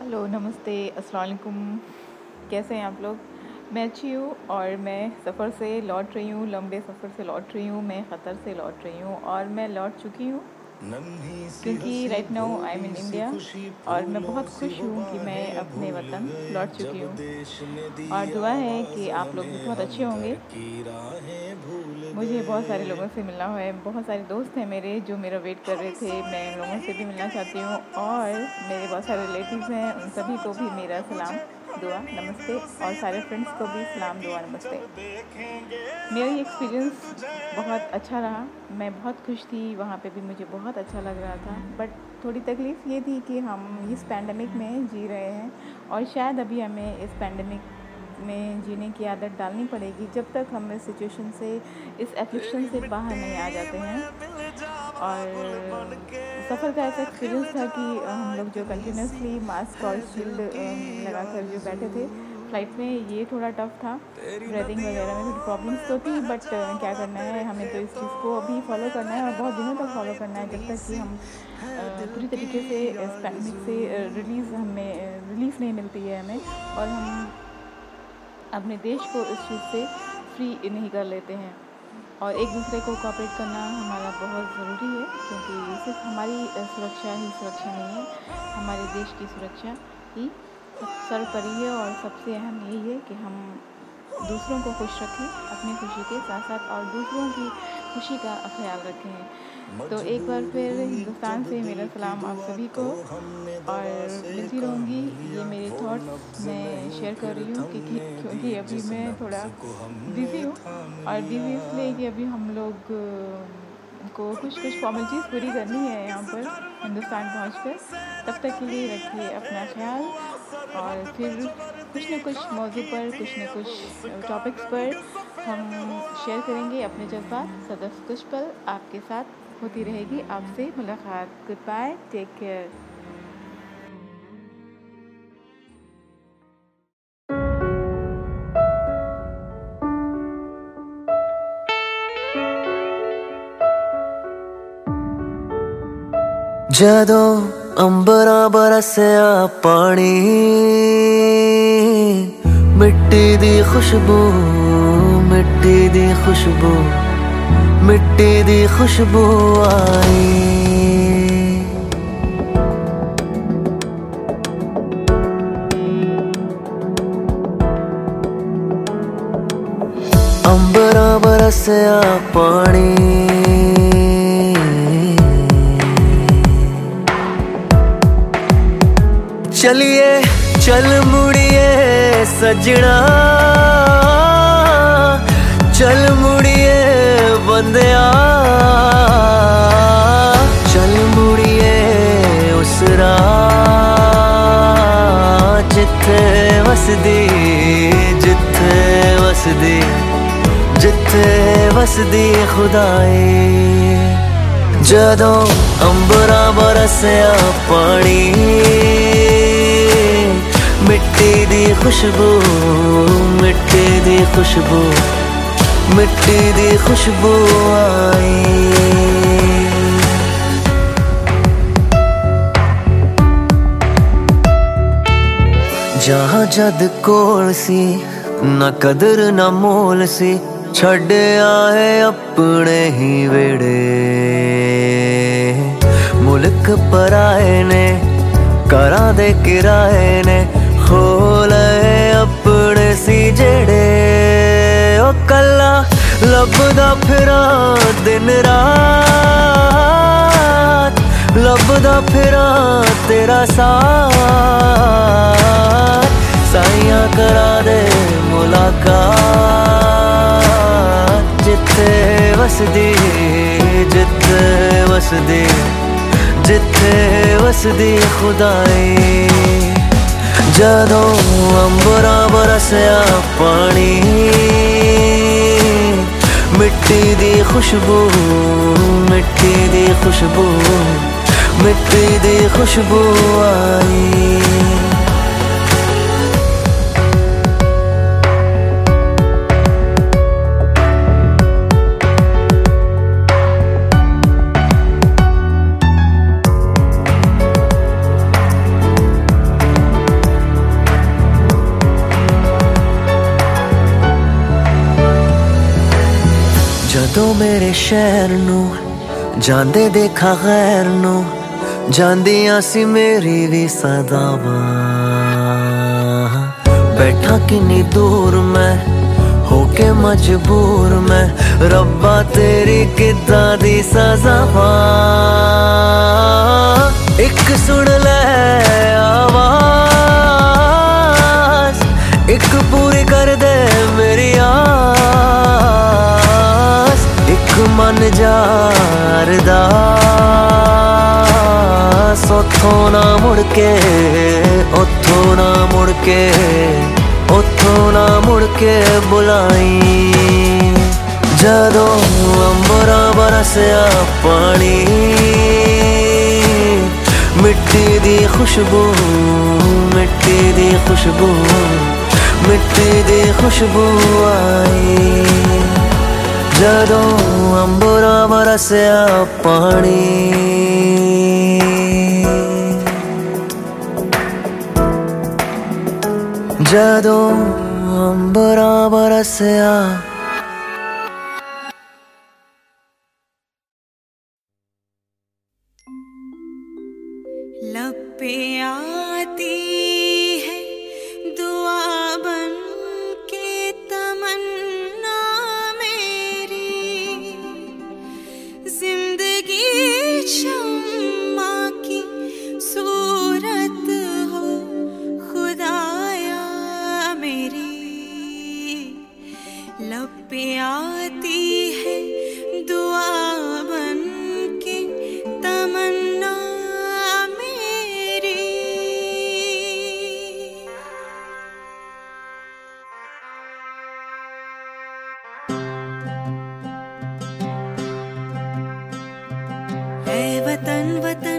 Hello, नमस्ते असलकुम कैसे हैं आप लोग? मैं अच्छी हूँ और मैं सफ़र से लौट रही हूँ, लंबे सफ़र से लौट रही हूँ, मैं ख़तर से लौट रही हूँ और मैं लौट चुकी हूँ। क्योंकि right now I am in India और मैं बहुत खुश हूँ कि मैं अपने वतन लौट चुकी हूँ। और दुआ है कि आप लोग भी बहुत अच्छे होंगे। मुझे बहुत सारे लोगों से मिलना है। बहुत सारे दोस्त हैं मेरे जो मेरा वेट कर रहे थे। मैं उन लोगों से भी मिलना चाहती हूँ और मेरे बहुत सारे रिलेटिव्स हैं। उन सभी को भी मेरा सलाम। दुआ, नमस्ते, और सारे फ्रेंड्स को भी सलाम, दुआ, नमस्ते। मेरा ये एक्सपीरियंस बहुत अच्छा रहा। मैं बहुत खुश थी, वहाँ पे भी मुझे बहुत अच्छा लग रहा था। बट थोड़ी तकलीफ़ ये थी कि हम इस पैंडमिक में जी रहे हैं, और शायद अभी हमें इस पैंडमिक में जीने की आदत डालनी पड़ेगी, जब तक हम इस सिचुएशन से, इस एफ्लिक्शन से बाहर नहीं आ जाते हैं। और सफ़र का ऐसा एक्सपीरियंस था कि हम लोग जो कंटिन्यूसली मास्क और शील्ड लगा कर जो बैठे थे फ़्लाइट में ये थोड़ा टफ था। ब्रेदिंग वगैरह में थोड़ी प्रॉब्लम्स तो थी बट क्या करना है, हमें तो इस चीज़ को अभी फॉलो करना है और बहुत दिनों तक फॉलो करना है जब तक कि हम पूरी तरीके से इस पैंडमिक से रिलीज़ हमें रिलीफ नहीं मिलती है हमें और हम अपने देश को इस चीज़ से फ्री नहीं कर लेते हैं। और एक दूसरे को कॉपरेट करना हमारा बहुत ज़रूरी क्योंकि सिर्फ़ हमारी सुरक्षा ही सुरक्षा नहीं है, हमारे देश की सुरक्षा ही सर्वपरि है और सबसे अहम यही है कि हम दूसरों को खुश रखें, अपनी खुशी के साथ साथ और दूसरों की खुशी का ख्याल रखें। तो एक बार फिर हिंदुस्तान से मेरा सलाम आप सभी को और मिलती रहूँगी, ये मेरे थॉट्स मैं शेयर कर रही हूँ क्योंकि क्योंकि अभी मैं थोड़ा बिज़ी हूँ और बिज़ी इसलिए कि अभी हम लोग को कुछ कुछ फॉर्मेलिटीज़ पूरी करनी है यहाँ पर, हिंदुस्तान पहुँच कर। तब तक के लिए रखिए अपना ख्याल और फिर कुछ न कुछ मौजू पर, कुछ न कुछ टॉपिक्स पर हम शेयर करेंगे अपने जज्बात। सदस्य कुछ पल आपके साथ होती रहेगी। आपसे मुलाकात। गुड बाय टेक केयर ਜਦੋਂ ਅੰਬਰਾਂ ਬਰਸਿਆ ਪਾਣੀ, ਮਿੱਟੀ ਦੀ ਖੁਸ਼ਬੂ, ਮਿੱਟੀ ਦੀ ਖੁਸ਼ਬੂ, ਮਿੱਟੀ ਦੀ ਖੁਸ਼ਬੂ ਆਈ। ਅੰਬਰਾਂ ਬਰਸਿਆ ਪਾਣੀ ਚਲਿਏ, ਚਲ ਮੁੜੀਏ ਸਜਣਾ। ਚਲ ਮੁੜੀਏ ਬੰਦਿਆ। ਚਲ ਮੁੜੀਏ ਉਸ ਰਾਹ ਜਿੱਥੇ ਵਸਦੀ ਜਿੱਥੇ ਵਸਦੀ ਜਿੱਥੇ ਵਸਦੀ ਖੁਦਾਈ। ਜਦੋਂ ਅੰਬਰਾਂ ਬਰਸਿਆ ਪਾਣੀ ਮਿੱਟੀ ਦੀ ਖੁਸ਼ਬੂ, ਮਿੱਟੀ ਦੀ ਖੁਸ਼ਬੂ, ਮਿੱਟੀ ਦੀ ਖੁਸ਼ਬੂ ਆਈ। ਜਹਾਂ ਜਦ ਕੋਲ ਸੀ, ਨਾ ਕਦਰ, ਨਾ ਮੋਲ ਸੀ ਛੱਡ ਆਏ ਆਪਣੇ ਹੀ ਵੇੜੇ ਮੁਲਕ ਪਰਾਏ ਨੇ ਕਰਾਂ ਦੇ ਕਿਰਾਏ ਨੇ ਖੋਲੇ ਆਪਣੇ ਸੀ ਜਿਹੜੇ ਉਹ ਕੱਲਾ ਲੱਭਦਾ ਫਿਰਾਂ ਦਿਨ ਰਾਤ, ਲੱਭਦਾ ਫਿਰਾਂ ਤੇਰਾ ਸਾਥ। ਸਾਈਆਂ ਕਰਾ ਦੇ ਮੁਲਾਕਾਤ, ਜਿੱਥੇ ਵਸਦੀ ਜਿੱਥੇ ਵਸਦੀ ਜਿੱਥੇ ਵਸਦੀ ਖੁਦਾਈ। ਜਦੋਂ ਅੰਬਰਾਂ ਬਰਸਿਆ ਪਾਣੀ ਮਿੱਟੀ ਦੀ ਖੁਸ਼ਬੂ ਮਿੱਟੀ ਦੀ ਖੁਸ਼ਬੂ ਮਿੱਟੀ ਦੀ ਖੁਸ਼ਬੂ ਆਈ। ਸ਼ਹਿਰ ਨੂੰ, ਜਾਂਦੇ ਦੇਖਾ ਗੈਰ ਨੂੰ, ਜਾਂਦੀਆਂ ਸੀ ਮੇਰੀ ਵੀ ਸਦਾਵਾਂ। ਬੈਠਾ ਕਿੰਨੀ ਦੂਰ ਮੈਂ, ਹੋ ਕੇ ਮਜਬੂਰ ਮੈਂ, ਰੱਬਾ ਤੇਰੀ ਕਿੱਦਾਂ ਦੀ ਸਜ਼ਾਵਾਂ। ਇੱਕ ਸੁਣ ਲੈ ਆਵਾਜ਼, ਇੱਕ ਪੂਰੀ ਕਰ ਦੇ ਮੇਰੀ ਆ ਮਨ ਯਾਰ ਦਾ ਸੋਥੋਂ ਨਾ ਮੁੜ ਕੇ ਉੱਥੋਂ ਨਾ ਮੁੜ ਕੇ ਉੱਥੋਂ ਨਾ ਮੁੜ ਕੇ ਬੁਲਾਈ। ਜਦੋਂ ਅੰਬਰਾਂ ਬਰਸਿਆ ਪਾਣੀ, ਮਿੱਟੀ ਦੀ ਖੁਸ਼ਬੂ, ਮਿੱਟੀ ਦੀ ਖੁਸ਼ਬੂ, ਮਿੱਟੀ ਦੀ ਖੁਸ਼ਬੂ ਆਈ। जदों अंबरा बरसया पानी। जदों अंबरा बरसया वन्